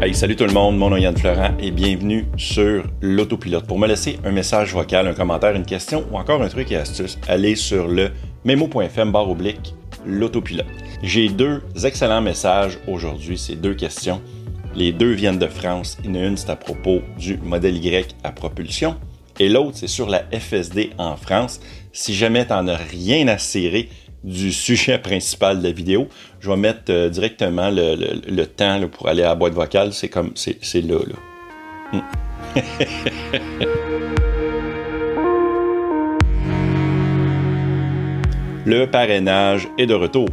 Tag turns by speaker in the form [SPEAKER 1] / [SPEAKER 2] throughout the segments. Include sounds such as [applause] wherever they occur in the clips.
[SPEAKER 1] Hey, salut tout le monde, mon nom est Yann Florent et bienvenue sur l'autopilote. Pour me laisser un message vocal, un commentaire, une question ou encore un truc et astuce, allez sur le memo.fm barre oblique l'autopilote. J'ai deux excellents messages aujourd'hui, ces deux questions. Les deux viennent de France. Une, c'est à propos du modèle Y à propulsion et l'autre, c'est sur la FSD en France. Si jamais tu n'en as rien à cirer, du sujet principal de la vidéo. Je vais mettre euh, directement le, temps pour aller à la boîte vocale. C'est comme, c'est, là. Hmm. [laughs] le parrainage est de retour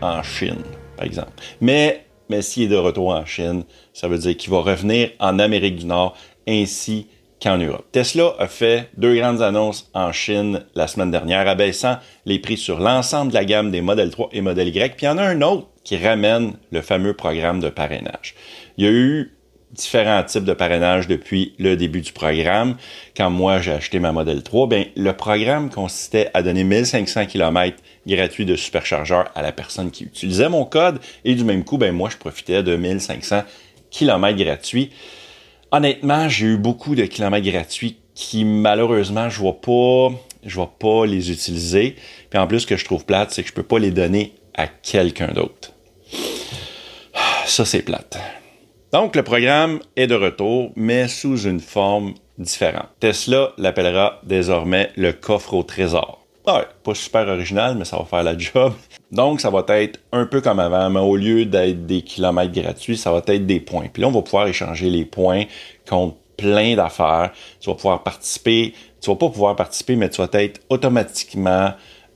[SPEAKER 1] en Chine, par exemple. Mais, mais s'il est de retour en Chine, ça veut dire qu'il va revenir en Amérique du Nord ainsi qu'en Europe. Tesla a fait deux grandes annonces en Chine la semaine dernière, abaissant les prix sur l'ensemble de la gamme des modèles 3 et modèles Y. Puis il y en a un autre qui ramène le fameux programme de parrainage. Il y a eu différents types de parrainage depuis le début du programme. Quand moi j'ai acheté ma modèle 3, ben le programme consistait à donner 1500 km gratuits de superchargeur à la personne qui utilisait mon code et du même coup ben moi je profitais de 1500 km gratuits honnêtement, j'ai eu beaucoup de kilomètres gratuits qui malheureusement je vois pas je vois pas les utiliser. Puis en plus ce que je trouve plate, c'est que je peux pas les donner à quelqu'un d'autre. Ça c'est plate. Donc le programme est de retour, mais sous une forme différente. Tesla l'appellera désormais le coffre au trésor. Pas super original, mais ça va faire la job. Donc, ça va être un peu comme avant, mais au lieu d'être des kilomètres gratuits, ça va être des points. Puis là, on va pouvoir échanger les points contre plein d'affaires. Tu vas pouvoir participer. Tu vas pas pouvoir participer, mais tu vas être automatiquement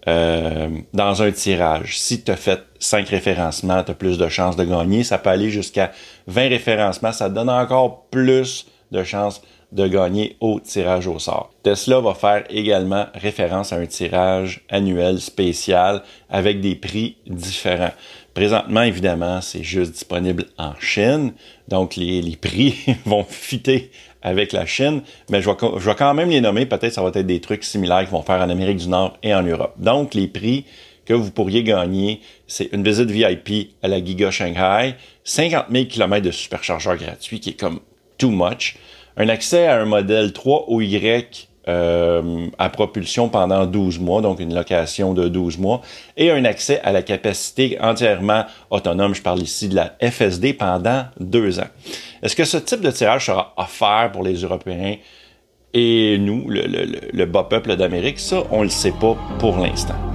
[SPEAKER 1] euh, dans un tirage. Si tu as fait 5 référencements, tu as plus de chances de gagner. Ça peut aller jusqu'à 20 référencements. Ça donne encore plus de chances de gagner au tirage au sort. Tesla va faire également référence à un tirage annuel spécial avec des prix différents. Présentement, évidemment, c'est juste disponible en Chine, donc les, les prix [laughs] vont fitter avec la Chine, mais je vais, quand même les nommer, peut-être ça va être des trucs similaires qu'ils vont faire en Amérique du Nord et en Europe. Donc, les prix que vous pourriez gagner, c'est une visite VIP à la Giga Shanghai, 50 000 km de superchargeur gratuit, qui est comme too much un accès à un modèle 3 ou Y euh, à propulsion pendant 12 mois, donc une location de 12 mois, et un accès à la capacité entièrement autonome, je parle ici de la FSD, pendant deux ans. Est-ce que ce type de tirage sera offert pour les Européens et nous, le, bas peuple d'Amérique? Ça, on ne le sait pas pour l'instant.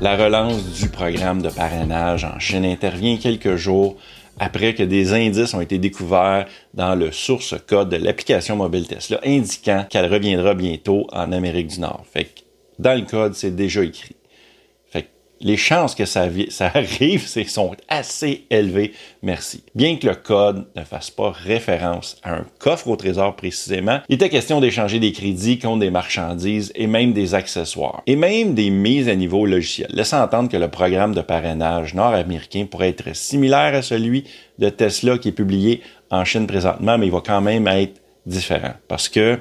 [SPEAKER 1] La relance du programme de parrainage en Chine intervient quelques jours après que des indices ont été découverts dans le source code de l'application mobile Tesla indiquant qu'elle reviendra bientôt en Amérique du Nord. Fait que dans le code, c'est déjà écrit les chances que ça, [laughs] arrive sont assez élevées, merci. Bien que le code ne fasse pas référence à un coffre au trésor précisément, il était question d'échanger des crédits contre des marchandises et même des accessoires, et même des mises à niveau logiciel, laissant entendre que le programme de parrainage nord-américain pourrait être similaire à celui de Tesla qui est publié en Chine présentement, mais il va quand même être différent, parce que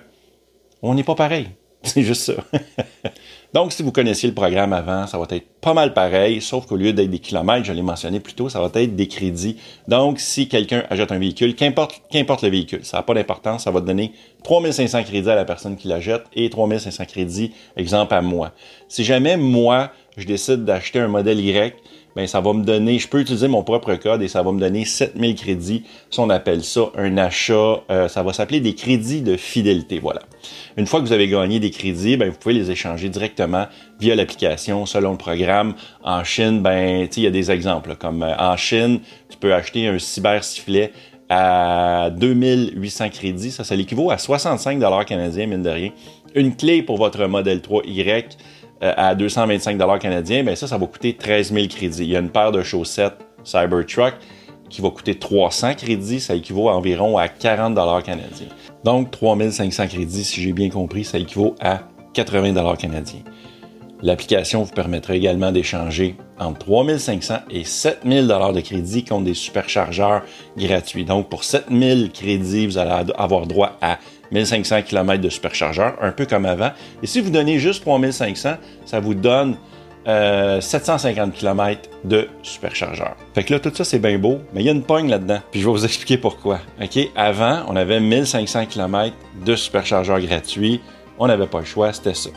[SPEAKER 1] on n'est pas pareil. [laughs] C'est juste ça. [laughs] Donc, si vous connaissiez le programme avant, ça va être pas mal pareil, sauf qu'au lieu d'être des kilomètres, je l'ai mentionné plus tôt, ça va être des crédits. Donc, si quelqu'un achète un véhicule, qu'importe, le véhicule, ça n'a pas d'importance, ça va donner 3500 crédits à la personne qui l'achète et 3500 crédits, exemple, à moi. Si jamais moi, je décide d'acheter un modèle Y, ben ça va me donner, je peux utiliser mon propre code et ça va me donner 7000 crédits. Si on appelle ça un achat, euh, ça va s'appeler des crédits de fidélité. Voilà. Une fois que vous avez gagné des crédits, ben vous pouvez les échanger directement via l'application selon le programme. En Chine, ben il y a des exemples comme euh, en Chine, tu peux acheter un cyber sifflet à 2800 crédits, ça, ça l'équivaut à 65 dollars canadiens mine de rien. Une clé pour votre modèle 3Y euh, à 225 canadiens, ben ça, ça va coûter 13 000 crédits. Il y a une paire de chaussettes Cybertruck qui va coûter 300 crédits, ça équivaut à environ à 40 canadiens. Donc 3500 crédits, si j'ai bien compris, ça équivaut à 80 canadiens. L'application vous permettra également d'échanger entre 3500 et 7000 dollars de crédit contre des superchargeurs gratuits. Donc pour 7000 crédits, vous allez avoir droit à 1500 km de superchargeur, un peu comme avant. Et si vous donnez juste 3500, ça vous donne 750 km de superchargeur. Fait que là, tout ça, c'est bien beau, mais il y a une pogne là-dedans. Puis je vais vous expliquer pourquoi. OK? Avant, on avait 1500 km de superchargeur gratuit. On n'avait pas le choix, c'était ça.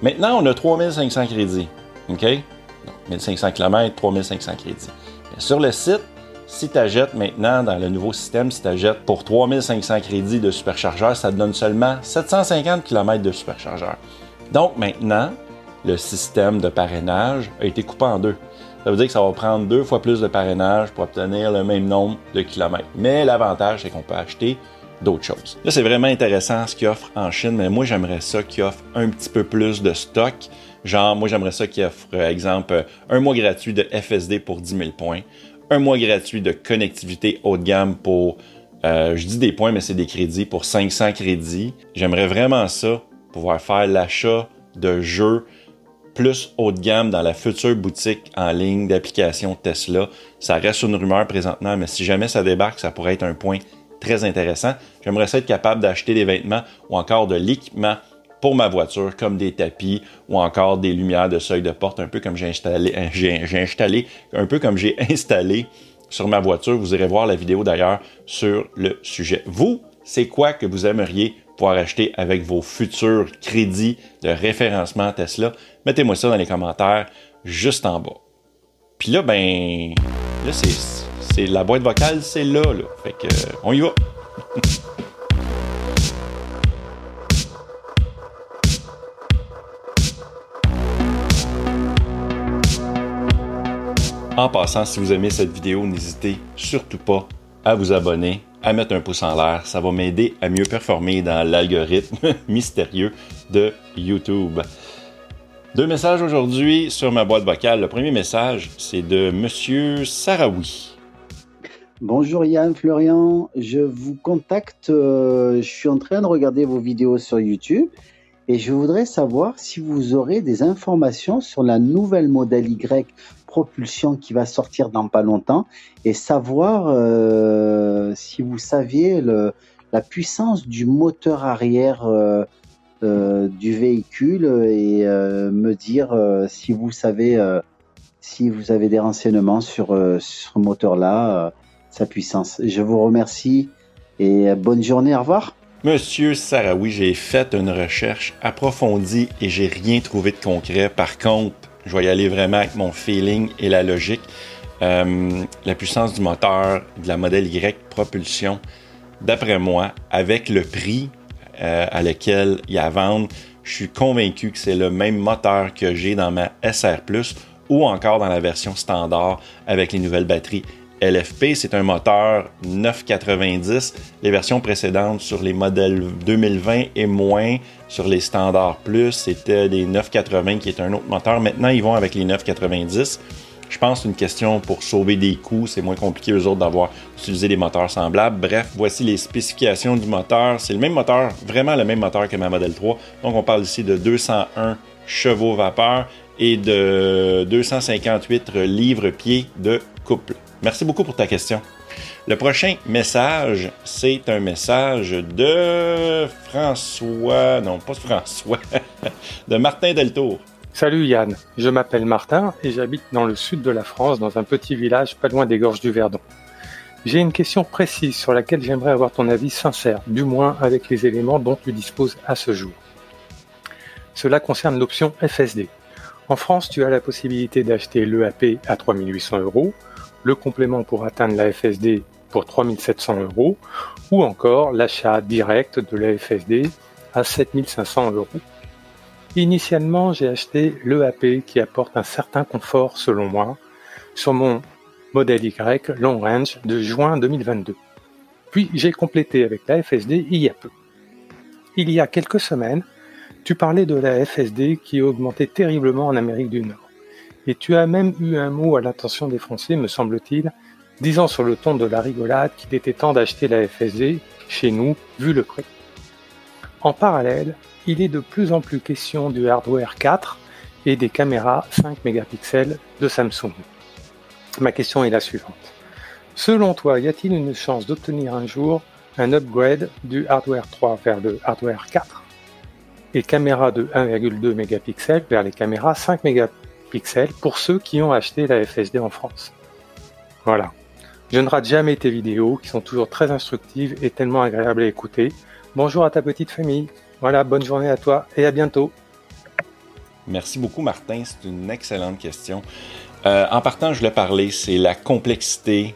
[SPEAKER 1] Maintenant, on a 3500 crédits. OK? Donc, 1500 km, 3500 crédits. sur le site, si tu achètes maintenant dans le nouveau système, si tu achètes pour 3500 crédits de superchargeur, ça te donne seulement 750 km de superchargeur. Donc maintenant, le système de parrainage a été coupé en deux. Ça veut dire que ça va prendre deux fois plus de parrainage pour obtenir le même nombre de kilomètres. Mais l'avantage, c'est qu'on peut acheter d'autres choses. Là, c'est vraiment intéressant ce qu'ils offrent en Chine, mais moi, j'aimerais ça qu'ils offrent un petit peu plus de stock. Genre, moi, j'aimerais ça qu'ils offrent, par exemple, un mois gratuit de FSD pour 10 000 points, un mois gratuit de connectivité haut de gamme pour, euh, je dis des points, mais c'est des crédits pour 500 crédits. J'aimerais vraiment ça, pouvoir faire l'achat de jeux plus haut de gamme dans la future boutique en ligne d'applications Tesla. Ça reste une rumeur présentement, mais si jamais ça débarque, ça pourrait être un point très intéressant. J'aimerais ça être capable d'acheter des vêtements ou encore de l'équipement pour ma voiture, comme des tapis ou encore des lumières de seuil de porte, un peu comme j'ai installé, euh, un peu comme j'ai [laughs] installé sur ma voiture. Vous irez voir la vidéo d'ailleurs sur le sujet. Vous, c'est quoi que vous aimeriez pouvoir acheter avec vos futurs crédits de référencement Tesla? Mettez-moi ça dans les commentaires juste en bas. Puis là, ben, là, c'est, la boîte vocale, c'est là, là. Fait que, on y va. [laughs] En passant, si vous aimez cette vidéo, n'hésitez surtout pas à vous abonner, à mettre un pouce en l'air. Ça va m'aider à mieux performer dans l'algorithme [laughs] mystérieux de YouTube. Deux messages aujourd'hui sur ma boîte vocale. Le premier message, c'est de Monsieur Sarawi.
[SPEAKER 2] Bonjour Yann Florian, je vous contacte. Euh, je suis en train de regarder vos vidéos sur YouTube et je voudrais savoir si vous aurez des informations sur la nouvelle modèle Y propulsion qui va sortir dans pas longtemps et savoir euh, si vous saviez la puissance du moteur arrière euh, euh, du véhicule et me dire si vous savez si vous avez des renseignements sur, ce moteur-là, sa puissance. Je vous remercie et bonne journée. Au revoir.
[SPEAKER 1] Monsieur Sarawi, j'ai fait une recherche approfondie et j'ai rien trouvé de concret. Par contre, je vais y aller vraiment avec mon feeling et la logique. Euh, la puissance du moteur de la modèle Y propulsion, d'après moi, avec le prix euh, à lequel il y a à vendre, je suis convaincu que c'est le même moteur que j'ai dans ma SR Plus ou encore dans la version standard avec les nouvelles batteries LFP. C'est un moteur 990. Les versions précédentes sur les modèles 2020 et moins, sur les standards plus, c'était des 980 qui est un autre moteur. Maintenant, ils vont avec les 990. Je pense une question pour sauver des coûts. C'est moins compliqué eux autres d'avoir utilisé des moteurs semblables. Bref, voici les spécifications du moteur. C'est le même moteur, vraiment le même moteur que ma Model 3. Donc, on parle ici de 201 chevaux vapeur et de 258 livres-pieds de couple. Merci beaucoup pour ta question. Le prochain message, c'est un message de François, non pas François, [laughs] de Martin Deltour.
[SPEAKER 3] Salut Yann, je m'appelle Martin et j'habite dans le sud de la France, dans un petit village pas loin des gorges du Verdon. J'ai une question précise sur laquelle j'aimerais avoir ton avis sincère, du moins avec les éléments dont tu disposes à ce jour. Cela concerne l'option FSD. En France, tu as la possibilité d'acheter l'EAP à 3800 euros, le complément pour atteindre la FSD pour 3700 euros ou encore l'achat direct de la FSD à 7500 euros. Initialement, j'ai acheté l'EAP qui apporte un certain confort selon moi sur mon modèle Y Long Range de juin 2022. Puis j'ai complété avec la FSD il y a peu. Il y a quelques semaines, tu parlais de la FSD qui augmentait terriblement en Amérique du Nord. Et tu as même eu un mot à l'attention des Français, me semble-t-il, disant sur le ton de la rigolade qu'il était temps d'acheter la FSD chez nous, vu le prix. En parallèle, il est de plus en plus question du hardware 4 et des caméras 5 mégapixels de Samsung. Ma question est la suivante. Selon toi, y a-t-il une chance d'obtenir un jour un upgrade du hardware 3 vers le hardware 4 et caméras de 1,2 mégapixels vers les caméras 5 mégapixels pixels pour ceux qui ont acheté la FSD en France. Voilà. Je ne rate jamais tes vidéos qui sont toujours très instructives et tellement agréables à écouter. Bonjour à ta petite famille. Voilà, bonne journée à toi et à bientôt.
[SPEAKER 1] Merci beaucoup, Martin. C'est une excellente question. Euh, en partant, je voulais parler, c'est la complexité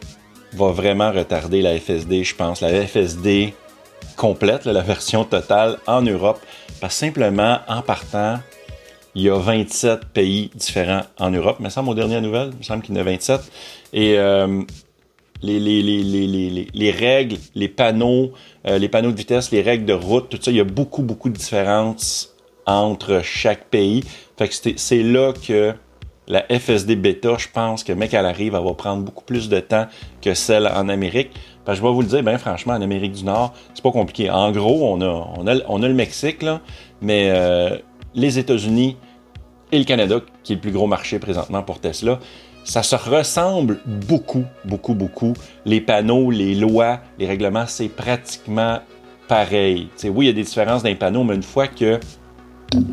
[SPEAKER 1] va vraiment retarder la FSD, je pense. La FSD complète, la version totale en Europe. Parce simplement, en partant, il y a 27 pays différents en Europe. Il me semble, aux nouvelles, il me semble qu'il y en a 27. Et euh, les, règles, les panneaux, euh, les panneaux de vitesse, les règles de route, tout ça, il y a beaucoup, beaucoup de différences entre chaque pays. Fait que c'est là que la FSD bêta, je pense que mec, elle arrive, elle va prendre beaucoup plus de temps que celle en Amérique. Parce que je vais vous le dire, ben franchement, en Amérique du Nord, c'est pas compliqué. En gros, on a, on a, on a le Mexique, là, mais euh, les États-Unis et le Canada, qui est le plus gros marché présentement pour Tesla, ça se ressemble beaucoup, beaucoup, beaucoup. Les panneaux, les lois, les règlements, c'est pratiquement pareil. oui, il y a des différences dans les panneaux, mais une fois que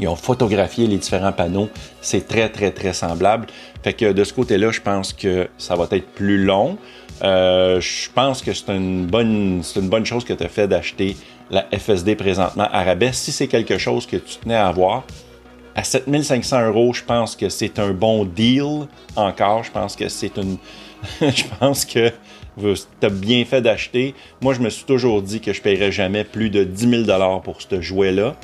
[SPEAKER 1] ils ont photographié les différents panneaux. C'est très, très, très semblable. Fait que de ce côté-là, je pense que ça va être plus long. Euh, je pense que c'est une bonne, c'est une bonne chose que tu as fait d'acheter la FSD présentement à rabais. Si c'est quelque chose que tu tenais à avoir, à 7500 euros, je pense que c'est un bon deal encore. Je pense que c'est une. [laughs] je pense que tu as bien fait d'acheter. Moi, je me suis toujours dit que je ne paierais jamais plus de 10 000 pour ce jouet-là.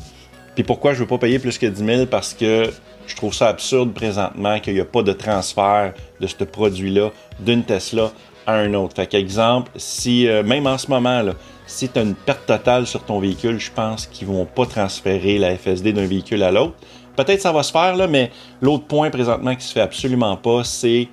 [SPEAKER 1] Puis pourquoi je ne veux pas payer plus que 10 000? Parce que je trouve ça absurde présentement qu'il n'y a pas de transfert de ce produit-là d'une Tesla à un autre. Fait qu'exemple, si euh, même en ce moment, là, si tu as une perte totale sur ton véhicule, je pense qu'ils vont pas transférer la FSD d'un véhicule à l'autre. Peut-être ça va se faire, là, mais l'autre point présentement qui se fait absolument pas, c'est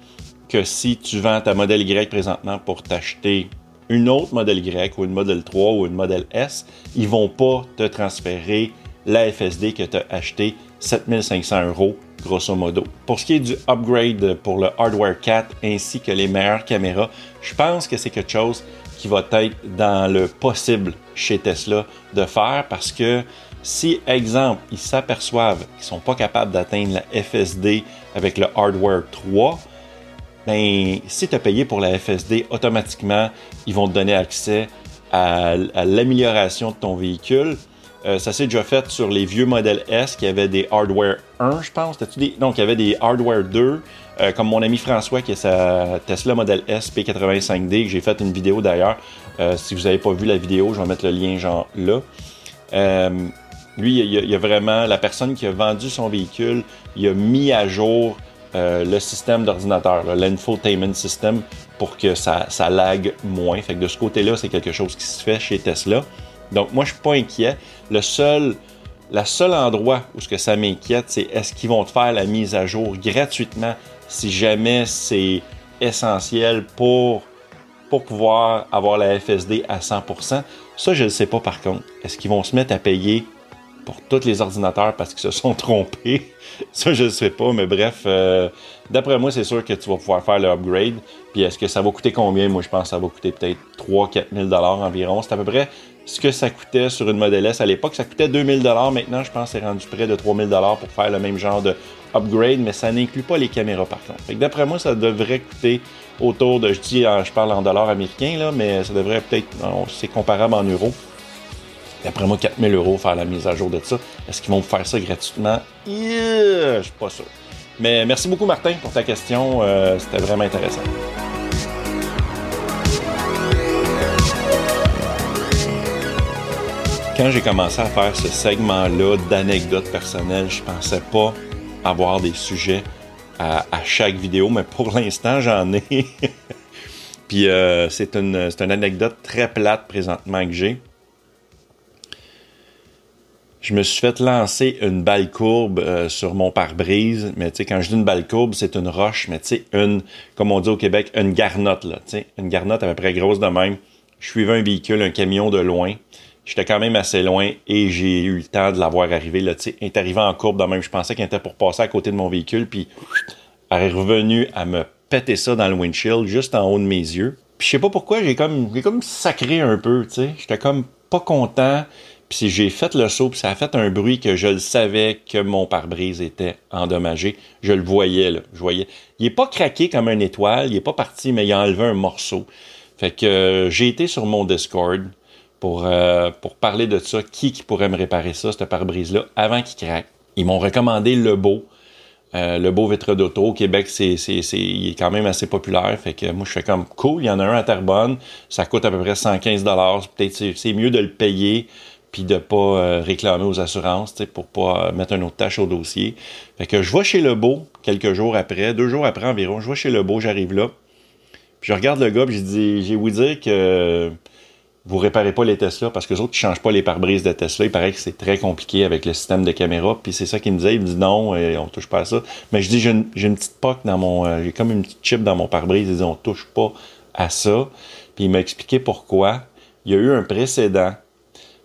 [SPEAKER 1] que si tu vends ta modèle Y présentement pour t'acheter une autre modèle Y ou une modèle 3 ou une modèle S, ils vont pas te transférer la FSD que tu as acheté 7500 euros grosso modo. Pour ce qui est du upgrade pour le Hardware 4 ainsi que les meilleures caméras, je pense que c'est quelque chose qui va être dans le possible chez Tesla de faire parce que si, exemple, ils s'aperçoivent qu'ils ne sont pas capables d'atteindre la FSD avec le Hardware 3, ben, si tu as payé pour la FSD, automatiquement, ils vont te donner accès à l'amélioration de ton véhicule euh, ça s'est déjà fait sur les vieux modèles S qui avaient des hardware 1, je pense. Non, qui avaient des hardware 2. Euh, comme mon ami François qui a sa Tesla Model S P85D, que j'ai fait une vidéo d'ailleurs. Euh, si vous n'avez pas vu la vidéo, je vais mettre le lien genre là. Lui, il y, a, vraiment la personne qui a vendu son véhicule, il a mis à jour le système d'ordinateur, l'infotainment system, pour que ça, ça lag moins. Fait que de ce côté-là, c'est quelque chose qui se fait chez Tesla. Donc, moi, je suis pas inquiet. Le seul endroit où ce que ça m'inquiète, c'est est-ce qu'ils vont te faire la mise à jour gratuitement si jamais c'est essentiel pour, pour pouvoir avoir la FSD à 100%. Ça, je ne sais pas par contre. Est-ce qu'ils vont se mettre à payer pour tous les ordinateurs parce qu'ils se sont trompés? [laughs] Ça, je ne sais pas, mais bref, euh, d'après moi, c'est sûr que tu vas pouvoir faire le upgrade. Puis est-ce que ça va coûter combien? Moi, je pense que ça va coûter peut-être 3-4 000 environ. C'est à peu près ce que ça coûtait sur une Model S à l'époque. Ça coûtait 2000 Maintenant, je pense que c'est rendu près de 3000 pour faire le même genre de upgrade, mais ça n'inclut pas les caméras par contre. D'après moi, ça devrait coûter autour de, je dis, je parle en dollars américains, là, mais ça devrait peut-être, c'est comparable en euros. D'après moi, 4000 euros faire la mise à jour de ça. Est-ce qu'ils vont faire ça gratuitement? Je suis pas sûr. Mais merci beaucoup, Martin, pour ta question. Euh, c'était vraiment intéressant. quand j'ai commencé à faire ce segment-là d'anecdotes personnelles, je pensais pas avoir des sujets à, chaque vidéo, mais pour l'instant, j'en ai. [laughs] Puis euh, c'est une, une, anecdote très plate présentement que j'ai. Je me suis fait lancer une balle courbe euh, sur mon pare-brise, mais tu sais, quand je dis une balle courbe, c'est une roche, mais tu sais, une, comme on dit au Québec, une garnotte, là, tu sais, une garnotte à peu près grosse de même. Je suivais un véhicule, un camion de loin. J'étais quand même assez loin et j'ai eu le temps de l'avoir arrivé. Là, elle est arrivée en courbe de même. Je pensais qu'elle était pour passer à côté de mon véhicule, puis elle est revenue à me péter ça dans le windshield, juste en haut de mes yeux. Puis je sais pas pourquoi, j'ai comme, j'ai comme sacré un peu, tu sais. J'étais comme pas content. Puis j'ai fait le saut, puis ça a fait un bruit que je le savais que mon pare-brise était endommagé. Je le voyais, là. Je voyais. Il n'est pas craqué comme une étoile, il n'est pas parti, mais il a enlevé un morceau. Fait que euh, j'ai été sur mon Discord pour, euh, pour parler de ça. Qui, qui pourrait me réparer ça, ce pare-brise-là, avant qu'il craque. Ils m'ont recommandé le beau. Euh, le beau vitre d'auto au Québec, c'est, il est quand même assez populaire. Fait que moi, je fais comme cool. Il y en a un à Terrebonne. Ça coûte à peu près 115 Peut-être c'est mieux de le payer puis de pas euh, réclamer aux assurances pour pas mettre une autre tâche au dossier. Fait que je vais chez le beau quelques jours après, deux jours après environ. Je vais chez le beau, j'arrive là. Puis je regarde le gars, puis je dis, j'ai vous dire que vous réparez pas les Tesla parce que les autres ne changent pas les pare-brises de Tesla. Il paraît que c'est très compliqué avec le système de caméra. Puis c'est ça qu'il me disait. Il me dit non, et on touche pas à ça. Mais je dis j'ai une, petite poque dans mon. Euh, j'ai comme une petite chip dans mon pare-brise. Il dit on touche pas à ça. Puis il m'a expliqué pourquoi. Il y a eu un précédent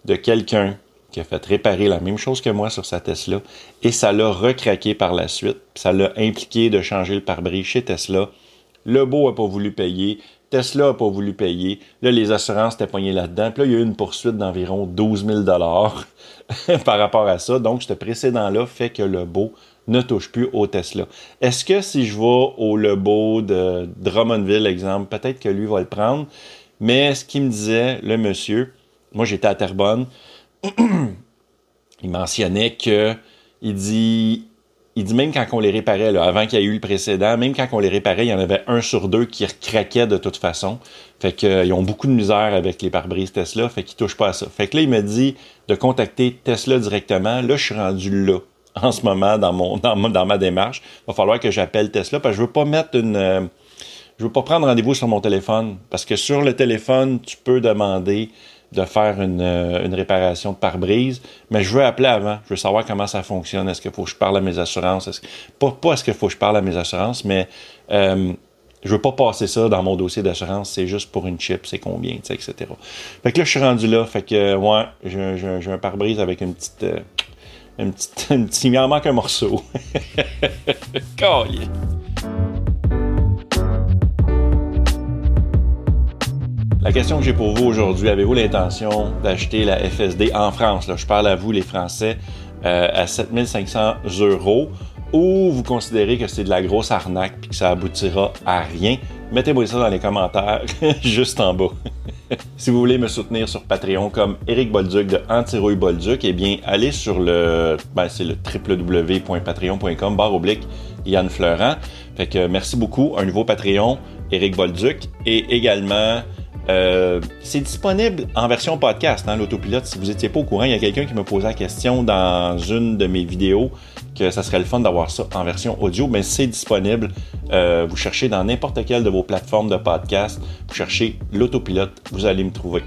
[SPEAKER 1] de quelqu'un qui a fait réparer la même chose que moi sur sa Tesla et ça l'a recraqué par la suite. Ça l'a impliqué de changer le pare-brise chez Tesla. Le beau n'a pas voulu payer. Tesla n'a pas voulu payer. Là, les assurances étaient poignées là-dedans. Puis là, il y a eu une poursuite d'environ 12 000 [laughs] par rapport à ça. Donc, ce précédent-là fait que le beau ne touche plus au Tesla. Est-ce que si je vais au Lebeau de Drummondville, exemple, peut-être que lui va le prendre. Mais ce qu'il me disait, le monsieur, moi j'étais à Terrebonne, [clears throat] il mentionnait que, il dit, il dit même quand on les réparait, avant qu'il y ait eu le précédent, même quand on les réparait, il y en avait un sur deux qui craquait de toute façon. Fait qu'ils euh, ont beaucoup de misère avec les pare-brises Tesla, fait qu'ils touchent pas à ça. Fait que là, il m'a dit de contacter Tesla directement. Là, je suis rendu là [laughs] en ce moment dans ma, démarche. Il va falloir que j'appelle Tesla parce que je veux pas mettre euh, je veux pas prendre rendez-vous sur mon téléphone parce que sur le téléphone, tu peux demander de faire euh, une, réparation de pare-brise, mais je veux appeler avant. Je veux savoir comment ça fonctionne. Est-ce qu'il faut que je parle à mes assurances? Est-ce pas, pas est-ce qu'il faut que je parle à mes assurances, mais euh, je veux pas passer ça dans mon dossier d'assurance. C'est juste pour une chip, c'est combien, etc. Fait que là, je suis rendu là. Fait que, ouais, j'ai, un pare-brise avec une petite... Euh, une petite, [laughs] une petite, il en manque un morceau. [laughs] La question que j'ai pour vous aujourd'hui, avez-vous l'intention d'acheter la FSD en France? Je parle à vous, les Français, euh, à 7500 euros ou vous considérez que c'est de la grosse arnaque et que ça aboutira à rien? Mettez-moi ça dans les commentaires [laughs] juste en bas. [laughs] si vous voulez me soutenir sur Patreon comme Eric Bolduc de Antirouille Bolduc, eh bien, allez sur le, ben, c'est le www.patreon.com barre oblique Yann Fleurant. Fait que merci beaucoup. Un nouveau Patreon, Eric Bolduc, et également euh, c'est disponible en version podcast, hein, l'autopilote. Si vous n'étiez pas au courant, il y a quelqu'un qui me posait la question dans une de mes vidéos que ça serait le fun d'avoir ça en version audio, mais c'est disponible. Euh, vous cherchez dans n'importe quelle de vos plateformes de podcast, vous cherchez l'autopilote, vous allez me trouver.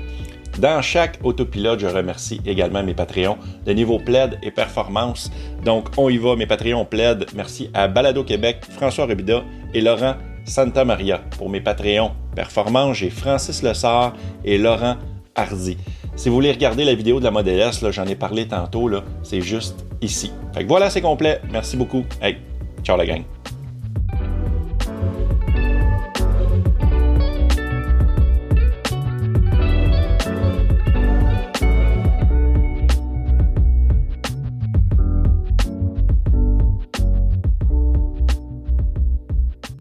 [SPEAKER 1] Dans chaque autopilote, je remercie également mes Patreons de niveau plaid et performance. Donc, on y va, mes Patreons plaid. Merci à Balado Québec, François Rebida et Laurent Santa Maria. Pour mes Patreons performance, j'ai Francis Lessard et Laurent Hardy. Si vous voulez regarder la vidéo de la Model j'en ai parlé tantôt, c'est juste ici. Fait voilà, c'est complet. Merci beaucoup. Hey, ciao la gang.